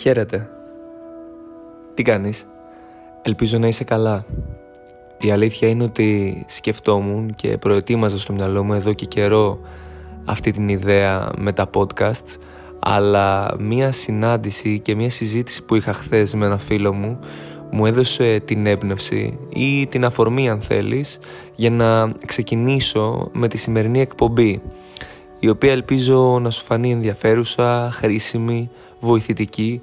Χαίρετε. Τι κάνεις; Ελπίζω να είσαι καλά. Η αλήθεια είναι ότι σκεφτόμουν και προετοίμαζα στο μυαλό μου εδώ και καιρό αυτή την ιδέα με τα podcasts αλλά μία συνάντηση και μία συζήτηση που είχα χθες με ένα φίλο μου μου έδωσε την έμπνευση ή την αφορμή αν θέλεις για να ξεκινήσω με τη σημερινή εκπομπή η οποία ελπίζω να σου φανεί ενδιαφέρουσα, χρήσιμη, βοηθητική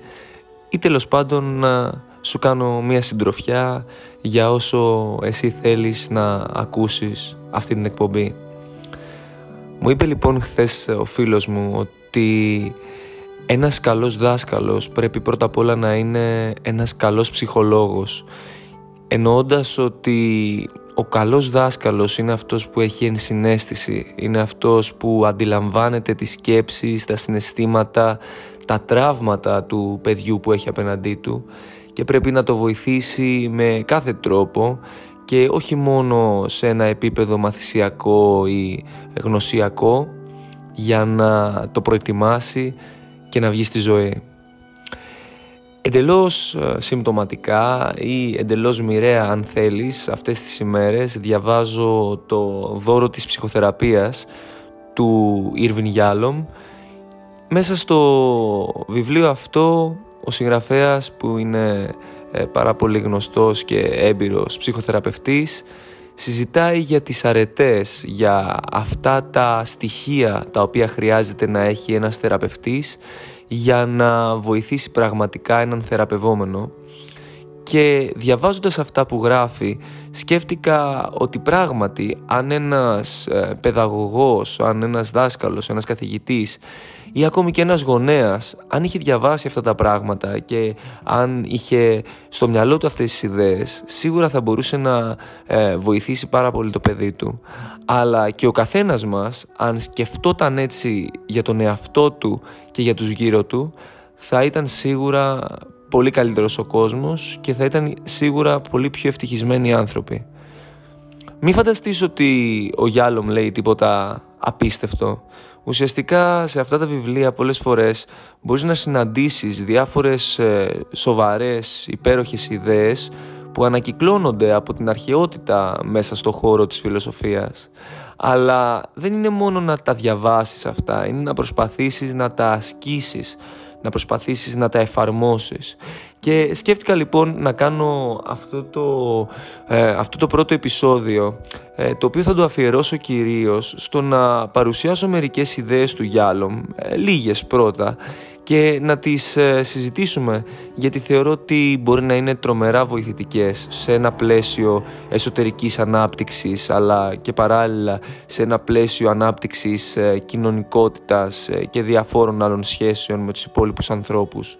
ή τέλος πάντων να σου κάνω μία συντροφιά για όσο εσύ θέλεις να ακούσεις αυτή την εκπομπή. Μου είπε λοιπόν χθες ο φίλος μου ότι ένας καλός δάσκαλος πρέπει πρώτα απ' όλα να είναι ένας καλός ψυχολόγος εννοώντας ότι ο καλός δάσκαλος είναι αυτός που έχει ενσυναίσθηση, είναι αυτός που αντιλαμβάνεται τις σκέψεις, τα συναισθήματα, τα τραύματα του παιδιού που έχει απέναντί του και πρέπει να το βοηθήσει με κάθε τρόπο και όχι μόνο σε ένα επίπεδο μαθησιακό ή γνωσιακό για να το προετοιμάσει και να βγει στη ζωή. Εντελώς ε, συμπτωματικά ή εντελώς μοιραία αν θέλεις αυτές τις ημέρες διαβάζω το δώρο της ψυχοθεραπείας του Ήρβιν Γιάλομ μέσα στο βιβλίο αυτό ο συγγραφέας που είναι ε, πάρα πολύ γνωστός και έμπειρος ψυχοθεραπευτής συζητάει για τις αρετές, για αυτά τα στοιχεία τα οποία χρειάζεται να έχει ένας θεραπευτής για να βοηθήσει πραγματικά έναν θεραπευόμενο. Και διαβάζοντας αυτά που γράφει σκέφτηκα ότι πράγματι αν ένας ε, παιδαγωγός, αν ένας δάσκαλος, ένας καθηγητής ή ακόμη και ένας γονέας αν είχε διαβάσει αυτά τα πράγματα και αν είχε στο μυαλό του αυτές τις ιδέες σίγουρα θα μπορούσε να ε, βοηθήσει πάρα πολύ το παιδί του αλλά και ο καθένας μας αν σκεφτόταν έτσι για τον εαυτό του και για τους γύρω του θα ήταν σίγουρα πολύ καλύτερος ο κόσμος και θα ήταν σίγουρα πολύ πιο ευτυχισμένοι άνθρωποι. Μη φανταστείς ότι ο Γιάλομ λέει τίποτα απίστευτο. Ουσιαστικά σε αυτά τα βιβλία πολλές φορές μπορείς να συναντήσεις διάφορες ε, σοβαρές, υπέροχες ιδέες που ανακυκλώνονται από την αρχαιότητα μέσα στο χώρο της φιλοσοφίας. Αλλά δεν είναι μόνο να τα διαβάσεις αυτά, είναι να προσπαθήσεις να τα ασκήσεις, να προσπαθήσεις να τα εφαρμόσεις. Και σκέφτηκα λοιπόν να κάνω αυτό το, ε, αυτό το πρώτο επεισόδιο ε, το οποίο θα το αφιερώσω κυρίως στο να παρουσιάσω μερικές ιδέες του Γιάλομ, ε, λίγες πρώτα και να τις ε, συζητήσουμε γιατί θεωρώ ότι μπορεί να είναι τρομερά βοηθητικές σε ένα πλαίσιο εσωτερικής ανάπτυξης αλλά και παράλληλα σε ένα πλαίσιο ανάπτυξης ε, κοινωνικότητας ε, και διαφόρων άλλων σχέσεων με τους υπόλοιπους ανθρώπους.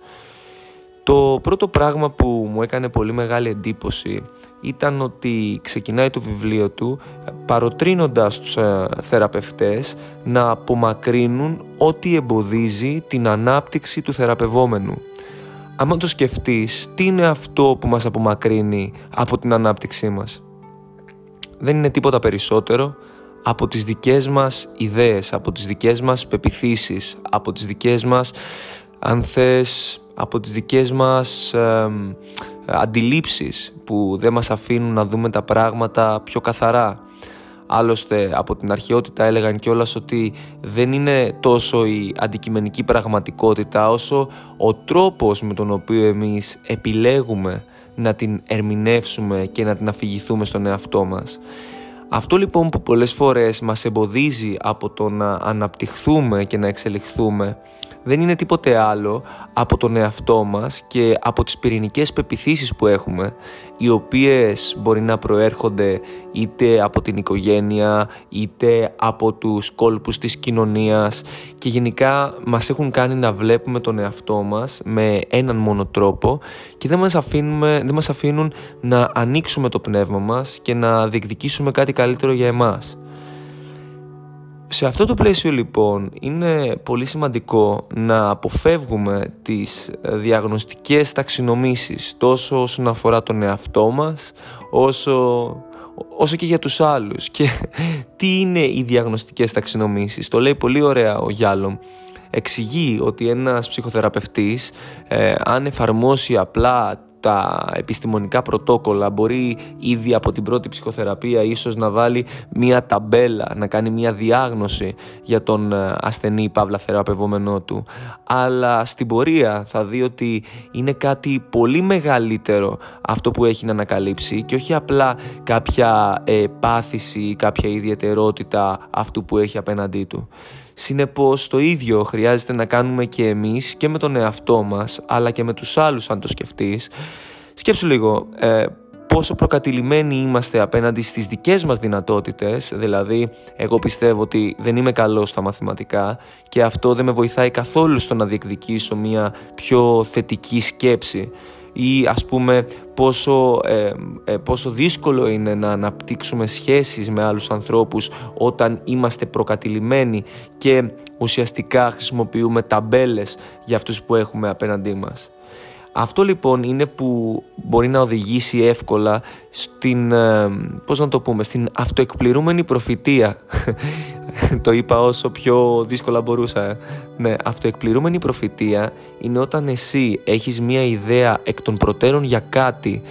Το πρώτο πράγμα που μου έκανε πολύ μεγάλη εντύπωση ήταν ότι ξεκινάει το βιβλίο του παροτρύνοντας τους ε, θεραπευτές να απομακρύνουν ό,τι εμποδίζει την ανάπτυξη του θεραπευόμενου. Αν το σκεφτείς, τι είναι αυτό που μας απομακρύνει από την ανάπτυξή μας; Δεν είναι τίποτα περισσότερο από τις δικές μας ιδέες, από τις δικές μας πεπιθήσεις, από τις δικές μας, αν θες, από τις δικές μας ε, αντιλήψεις που δεν μας αφήνουν να δούμε τα πράγματα πιο καθαρά. Άλλωστε από την αρχαιότητα έλεγαν κιόλας ότι δεν είναι τόσο η αντικειμενική πραγματικότητα όσο ο τρόπος με τον οποίο εμείς επιλέγουμε να την ερμηνεύσουμε και να την αφηγηθούμε στον εαυτό μας. Αυτό λοιπόν που πολλές φορές μας εμποδίζει από το να αναπτυχθούμε και να εξελιχθούμε δεν είναι τίποτε άλλο από τον εαυτό μας και από τις πυρηνικές πεπιθήσεις που έχουμε οι οποίες μπορεί να προέρχονται είτε από την οικογένεια είτε από τους κόλπους της κοινωνίας και γενικά μας έχουν κάνει να βλέπουμε τον εαυτό μας με έναν μόνο τρόπο και δεν μας, αφήνουμε, δεν μας αφήνουν να ανοίξουμε το πνεύμα μας και να διεκδικήσουμε κάτι καλύτερο για εμάς. Σε αυτό το πλαίσιο λοιπόν είναι πολύ σημαντικό να αποφεύγουμε τις διαγνωστικές ταξινομήσεις τόσο όσον αφορά τον εαυτό μας όσο, όσο και για τους άλλους. Και τι είναι οι διαγνωστικές ταξινομήσεις, το λέει πολύ ωραία ο Γιάλομ. εξηγεί ότι ένας ψυχοθεραπευτής ε, αν εφαρμόσει απλά τα επιστημονικά πρωτόκολλα μπορεί ήδη από την πρώτη ψυχοθεραπεία ίσως να βάλει μία ταμπέλα, να κάνει μία διάγνωση για τον ε, ασθενή παύλα θεραπευόμενό του αλλά στην πορεία θα δει ότι είναι κάτι πολύ μεγαλύτερο αυτό που έχει να ανακαλύψει και όχι απλά κάποια ε, πάθηση ή κάποια ιδιαιτερότητα αυτού που έχει απέναντί του. Συνεπώς το ίδιο χρειάζεται να κάνουμε και εμείς και με τον εαυτό μας αλλά και με τους άλλους αν το σκεφτείς. Σκέψου λίγο ε, πόσο προκατηλημένοι είμαστε απέναντι στις δικές μας δυνατότητες δηλαδή εγώ πιστεύω ότι δεν είμαι καλός στα μαθηματικά και αυτό δεν με βοηθάει καθόλου στο να διεκδικήσω μια πιο θετική σκέψη ή ας πούμε πόσο, ε, ε, πόσο δύσκολο είναι να αναπτύξουμε σχέσεις με άλλους ανθρώπους όταν είμαστε προκατηλημένοι και ουσιαστικά χρησιμοποιούμε ταμπέλες για αυτούς που έχουμε απέναντί μας. Αυτό λοιπόν είναι που μπορεί να οδηγήσει εύκολα στην, ε, πώς να το πούμε, στην αυτοεκπληρούμενη προφητεία. το είπα όσο πιο δύσκολα μπορούσα. Ε. Ναι, αυτοεκπληρούμενη προφητεία είναι όταν εσύ έχεις μία ιδέα εκ των προτέρων για κάτι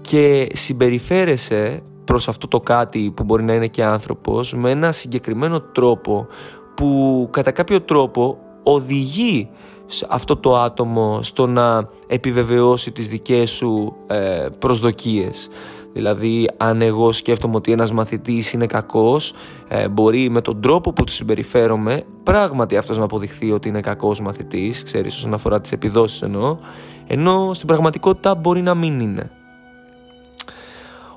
και συμπεριφέρεσαι προς αυτό το κάτι που μπορεί να είναι και άνθρωπος με ένα συγκεκριμένο τρόπο που κατά κάποιο τρόπο οδηγεί αυτό το άτομο στο να επιβεβαιώσει τις δικές σου ε, προσδοκίες. Δηλαδή αν εγώ σκέφτομαι ότι ένας μαθητής είναι κακός ε, μπορεί με τον τρόπο που του συμπεριφέρομαι πράγματι αυτός να αποδειχθεί ότι είναι κακός μαθητής ξέρεις όσον αφορά τις επιδόσεις εννοώ ενώ στην πραγματικότητα μπορεί να μην είναι.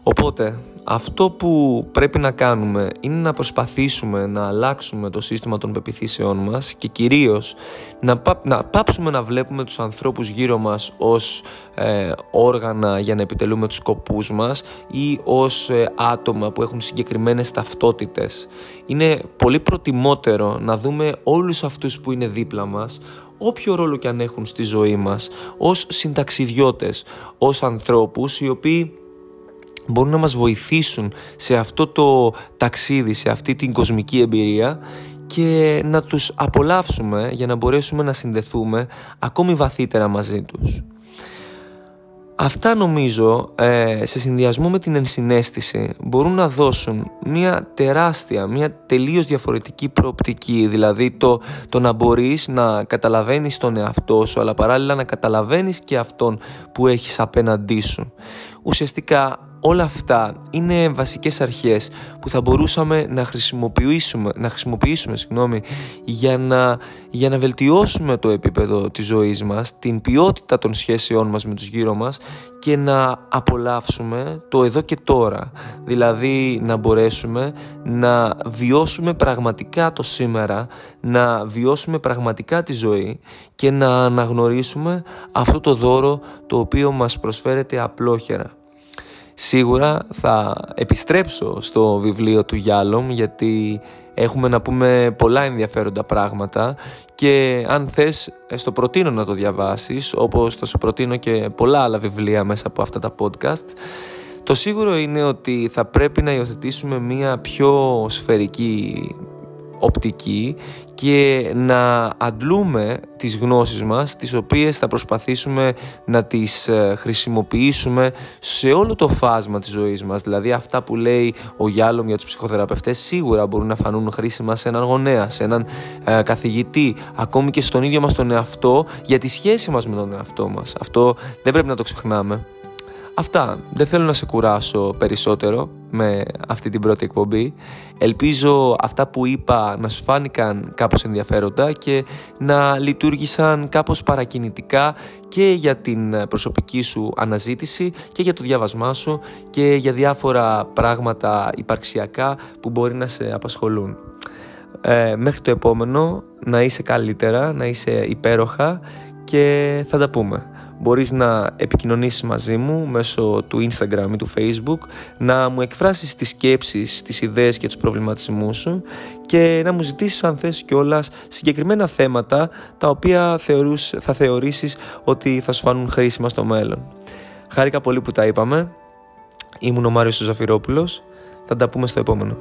Οπότε αυτό που πρέπει να κάνουμε είναι να προσπαθήσουμε να αλλάξουμε το σύστημα των πεπιθήσεών μας και κυρίως να, να πάψουμε να βλέπουμε τους ανθρώπους γύρω μας ως ε, όργανα για να επιτελούμε τους σκοπούς μας ή ως ε, άτομα που έχουν συγκεκριμένες ταυτότητες. Είναι πολύ προτιμότερο να δούμε όλους αυτούς που είναι δίπλα μας όποιο ρόλο και αν έχουν στη ζωή μας ως συνταξιδιώτες, ως ανθρώπους οι οποίοι μπορούν να μας βοηθήσουν σε αυτό το ταξίδι, σε αυτή την κοσμική εμπειρία και να τους απολαύσουμε για να μπορέσουμε να συνδεθούμε ακόμη βαθύτερα μαζί τους. Αυτά νομίζω ε, σε συνδυασμό με την ενσυναίσθηση μπορούν να δώσουν μια τεράστια, μια τελείως διαφορετική προοπτική δηλαδή το, το να μπορείς να καταλαβαίνεις τον εαυτό σου αλλά παράλληλα να καταλαβαίνεις και αυτόν που έχεις απέναντί σου. Ουσιαστικά όλα αυτά είναι βασικές αρχές που θα μπορούσαμε να χρησιμοποιήσουμε, να χρησιμοποιήσουμε συγγνώμη, για, να, για να βελτιώσουμε το επίπεδο της ζωής μας, την ποιότητα των σχέσεών μας με τους γύρω μας και να απολαύσουμε το εδώ και τώρα. Δηλαδή να μπορέσουμε να βιώσουμε πραγματικά το σήμερα, να βιώσουμε πραγματικά τη ζωή και να αναγνωρίσουμε αυτό το δώρο το οποίο μας προσφέρεται απλόχερα. Σίγουρα θα επιστρέψω στο βιβλίο του Γιάλομ γιατί έχουμε να πούμε πολλά ενδιαφέροντα πράγματα και αν θες ε, στο προτείνω να το διαβάσεις όπως θα σου προτείνω και πολλά άλλα βιβλία μέσα από αυτά τα podcast. Το σίγουρο είναι ότι θα πρέπει να υιοθετήσουμε μια πιο σφαιρική οπτική και να αντλούμε τις γνώσεις μας τις οποίες θα προσπαθήσουμε να τις ε, χρησιμοποιήσουμε σε όλο το φάσμα της ζωής μας. Δηλαδή αυτά που λέει ο Γιάλομ για τους ψυχοθεραπευτές σίγουρα μπορούν να φανούν χρήσιμα σε έναν γονέα, σε έναν ε, καθηγητή ακόμη και στον ίδιο μας τον εαυτό για τη σχέση μας με τον εαυτό μας. Αυτό δεν πρέπει να το ξεχνάμε Αυτά. Δεν θέλω να σε κουράσω περισσότερο με αυτή την πρώτη εκπομπή. Ελπίζω αυτά που είπα να σου φάνηκαν κάπως ενδιαφέροντα και να λειτουργήσαν κάπως παρακινητικά και για την προσωπική σου αναζήτηση και για το διάβασμά σου και για διάφορα πράγματα υπαρξιακά που μπορεί να σε απασχολούν. Ε, μέχρι το επόμενο να είσαι καλύτερα, να είσαι υπέροχα και θα τα πούμε μπορείς να επικοινωνήσεις μαζί μου μέσω του Instagram ή του Facebook, να μου εκφράσεις τις σκέψεις, τις ιδέες και τους προβληματισμούς σου και να μου ζητήσεις αν θες κιόλας συγκεκριμένα θέματα τα οποία θεωρούς, θα θεωρήσεις ότι θα σου φανούν χρήσιμα στο μέλλον. Χάρηκα πολύ που τα είπαμε. Ήμουν ο Μάριος Ζαφυρόπουλος. Θα τα πούμε στο επόμενο.